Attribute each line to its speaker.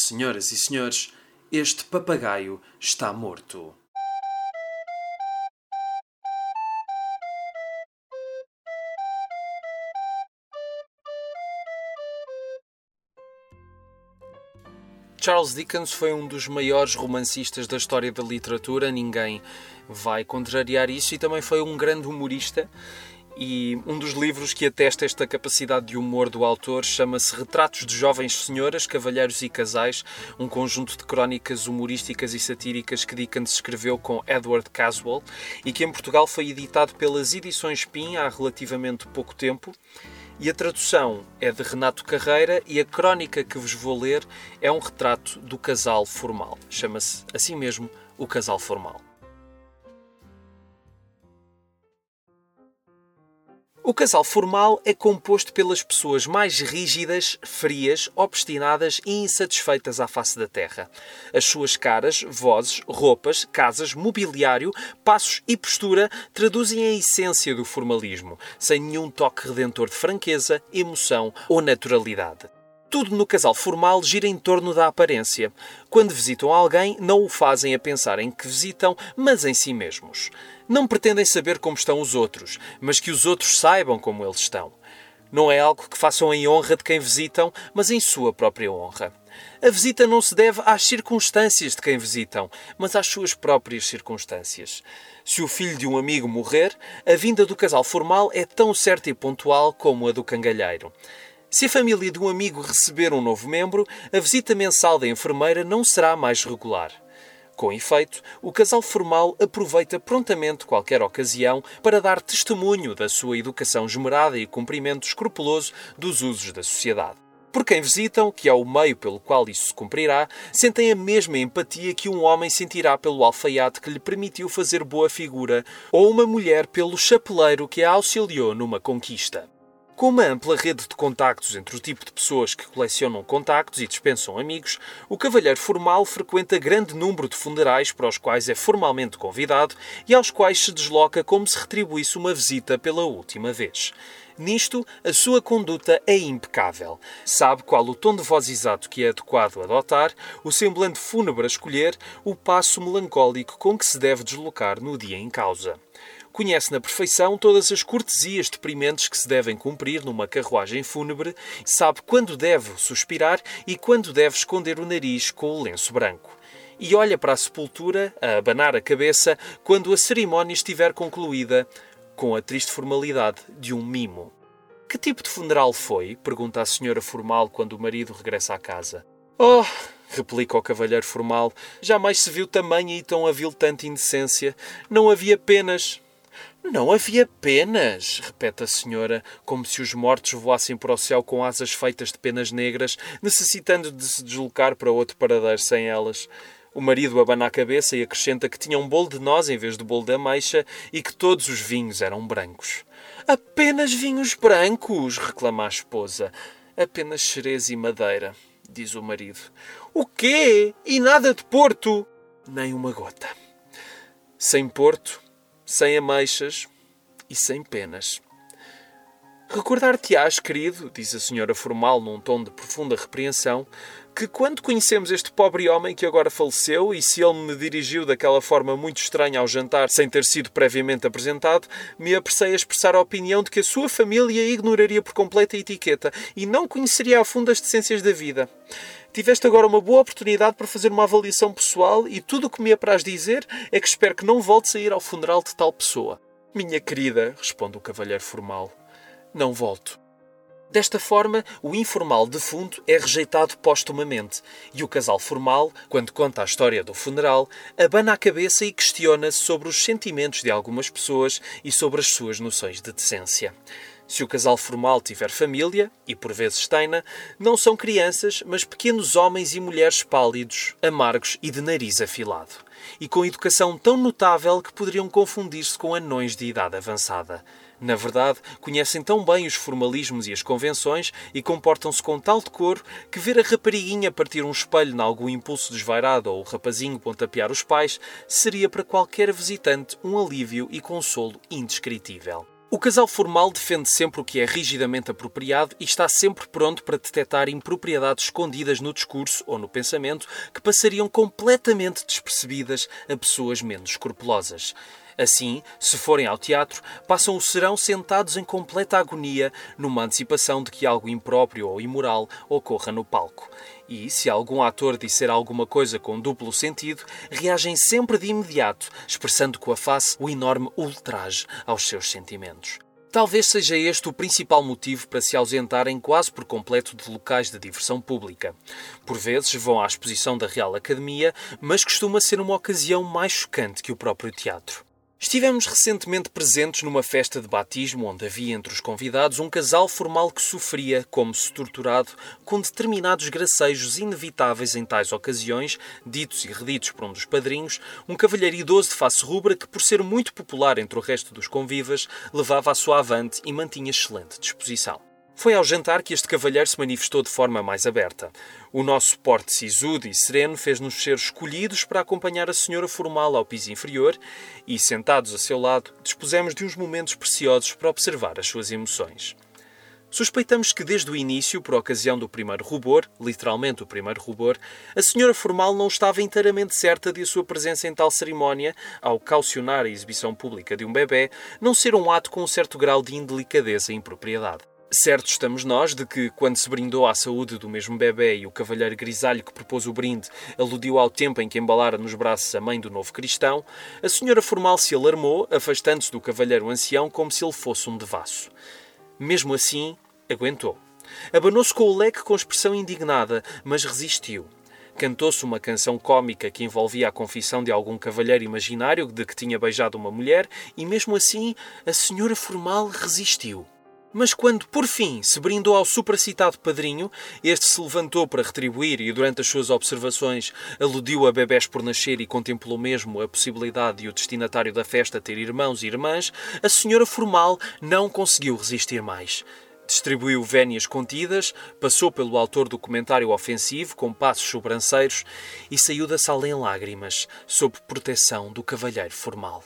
Speaker 1: Senhoras e senhores, este papagaio está morto. Charles Dickens foi um dos maiores romancistas da história da literatura, ninguém vai contrariar isso, e também foi um grande humorista e um dos livros que atesta esta capacidade de humor do autor chama-se Retratos de Jovens Senhoras, Cavalheiros e Casais, um conjunto de crónicas humorísticas e satíricas que Dickens escreveu com Edward Caswell e que em Portugal foi editado pelas Edições Pin há relativamente pouco tempo. E a tradução é de Renato Carreira e a crónica que vos vou ler é um retrato do casal formal. Chama-se assim mesmo o casal formal. O casal formal é composto pelas pessoas mais rígidas, frias, obstinadas e insatisfeitas à face da Terra. As suas caras, vozes, roupas, casas, mobiliário, passos e postura traduzem a essência do formalismo, sem nenhum toque redentor de franqueza, emoção ou naturalidade. Tudo no casal formal gira em torno da aparência. Quando visitam alguém, não o fazem a pensar em que visitam, mas em si mesmos. Não pretendem saber como estão os outros, mas que os outros saibam como eles estão. Não é algo que façam em honra de quem visitam, mas em sua própria honra. A visita não se deve às circunstâncias de quem visitam, mas às suas próprias circunstâncias. Se o filho de um amigo morrer, a vinda do casal formal é tão certa e pontual como a do cangalheiro. Se a família de um amigo receber um novo membro, a visita mensal da enfermeira não será mais regular. Com efeito, o casal formal aproveita prontamente qualquer ocasião para dar testemunho da sua educação esmerada e cumprimento escrupuloso dos usos da sociedade. Por quem visitam, que é o meio pelo qual isso se cumprirá, sentem a mesma empatia que um homem sentirá pelo alfaiate que lhe permitiu fazer boa figura, ou uma mulher pelo chapeleiro que a auxiliou numa conquista. Com uma ampla rede de contactos entre o tipo de pessoas que colecionam contactos e dispensam amigos, o cavalheiro formal frequenta grande número de funerais para os quais é formalmente convidado e aos quais se desloca como se retribuísse uma visita pela última vez. Nisto, a sua conduta é impecável. Sabe qual o tom de voz exato que é adequado adotar, o semblante fúnebre a escolher, o passo melancólico com que se deve deslocar no dia em causa. Conhece na perfeição todas as cortesias deprimentes que se devem cumprir numa carruagem fúnebre, sabe quando deve suspirar e quando deve esconder o nariz com o lenço branco e olha para a sepultura a abanar a cabeça quando a cerimónia estiver concluída, com a triste formalidade de um mimo. Que tipo de funeral foi? pergunta a senhora formal quando o marido regressa à casa. Oh! replica o cavalheiro formal. Jamais se viu tamanha e tão aviltante indecência. Não havia penas. Não havia penas, repete a senhora, como se os mortos voassem para o céu com asas feitas de penas negras, necessitando de se deslocar para outro paradeiro sem elas. O marido abana a cabeça e acrescenta que tinha um bolo de noz em vez de bolo de ameixa e que todos os vinhos eram brancos. Apenas vinhos brancos, reclama a esposa. Apenas xerez e madeira, diz o marido. O quê? E nada de Porto? Nem uma gota. Sem Porto, sem ameixas e sem penas. Recordar-te-ás, querido, diz a senhora formal num tom de profunda repreensão, que quando conhecemos este pobre homem que agora faleceu e se ele me dirigiu daquela forma muito estranha ao jantar sem ter sido previamente apresentado, me apressei a expressar a opinião de que a sua família ignoraria por completo a etiqueta e não conheceria a fundo as decências da vida. Tiveste agora uma boa oportunidade para fazer uma avaliação pessoal e tudo o que me apraz dizer é que espero que não voltes a ir ao funeral de tal pessoa. Minha querida, responde o cavalheiro formal, não volto. Desta forma, o informal defunto é rejeitado postumamente e o casal formal, quando conta a história do funeral, abana a cabeça e questiona-se sobre os sentimentos de algumas pessoas e sobre as suas noções de decência. Se o casal formal tiver família, e por vezes tem-na, não são crianças, mas pequenos homens e mulheres pálidos, amargos e de nariz afilado. E com educação tão notável que poderiam confundir-se com anões de idade avançada. Na verdade, conhecem tão bem os formalismos e as convenções e comportam-se com tal decoro que ver a rapariguinha partir um espelho em algum impulso desvairado ou o rapazinho pontapear os pais seria para qualquer visitante um alívio e consolo indescritível. O casal formal defende sempre o que é rigidamente apropriado e está sempre pronto para detectar impropriedades escondidas no discurso ou no pensamento que passariam completamente despercebidas a pessoas menos escrupulosas. Assim, se forem ao teatro, passam o serão sentados em completa agonia, numa antecipação de que algo impróprio ou imoral ocorra no palco. E, se algum ator disser alguma coisa com duplo sentido, reagem sempre de imediato, expressando com a face o enorme ultraje aos seus sentimentos. Talvez seja este o principal motivo para se ausentarem quase por completo de locais de diversão pública. Por vezes vão à exposição da Real Academia, mas costuma ser uma ocasião mais chocante que o próprio teatro. Estivemos recentemente presentes numa festa de batismo onde havia entre os convidados um casal formal que sofria, como se torturado, com determinados gracejos inevitáveis em tais ocasiões, ditos e reditos por um dos padrinhos, um cavalheiro idoso de face rubra que, por ser muito popular entre o resto dos convivas, levava a sua avante e mantinha excelente disposição. Foi ao jantar que este cavalheiro se manifestou de forma mais aberta. O nosso porte sisudo e sereno fez-nos ser escolhidos para acompanhar a senhora formal ao piso inferior e, sentados a seu lado, dispusemos de uns momentos preciosos para observar as suas emoções. Suspeitamos que desde o início, por ocasião do primeiro rubor, literalmente o primeiro rubor, a senhora formal não estava inteiramente certa de a sua presença em tal cerimónia, ao caucionar a exibição pública de um bebê, não ser um ato com um certo grau de indelicadeza e impropriedade. Certo estamos nós de que, quando se brindou à saúde do mesmo bebê e o cavalheiro grisalho que propôs o brinde aludiu ao tempo em que embalara nos braços a mãe do novo cristão, a senhora formal se alarmou, afastando-se do cavalheiro ancião como se ele fosse um devasso. Mesmo assim, aguentou. Abanou-se com o leque com expressão indignada, mas resistiu. Cantou-se uma canção cômica que envolvia a confissão de algum cavalheiro imaginário de que tinha beijado uma mulher, e mesmo assim a senhora formal resistiu. Mas quando, por fim, se brindou ao supracitado padrinho, este se levantou para retribuir e, durante as suas observações, aludiu a bebés por nascer e contemplou mesmo a possibilidade de o destinatário da festa ter irmãos e irmãs, a senhora formal não conseguiu resistir mais. Distribuiu vénias contidas, passou pelo autor do comentário ofensivo com passos sobranceiros e saiu da sala em lágrimas, sob proteção do cavalheiro formal.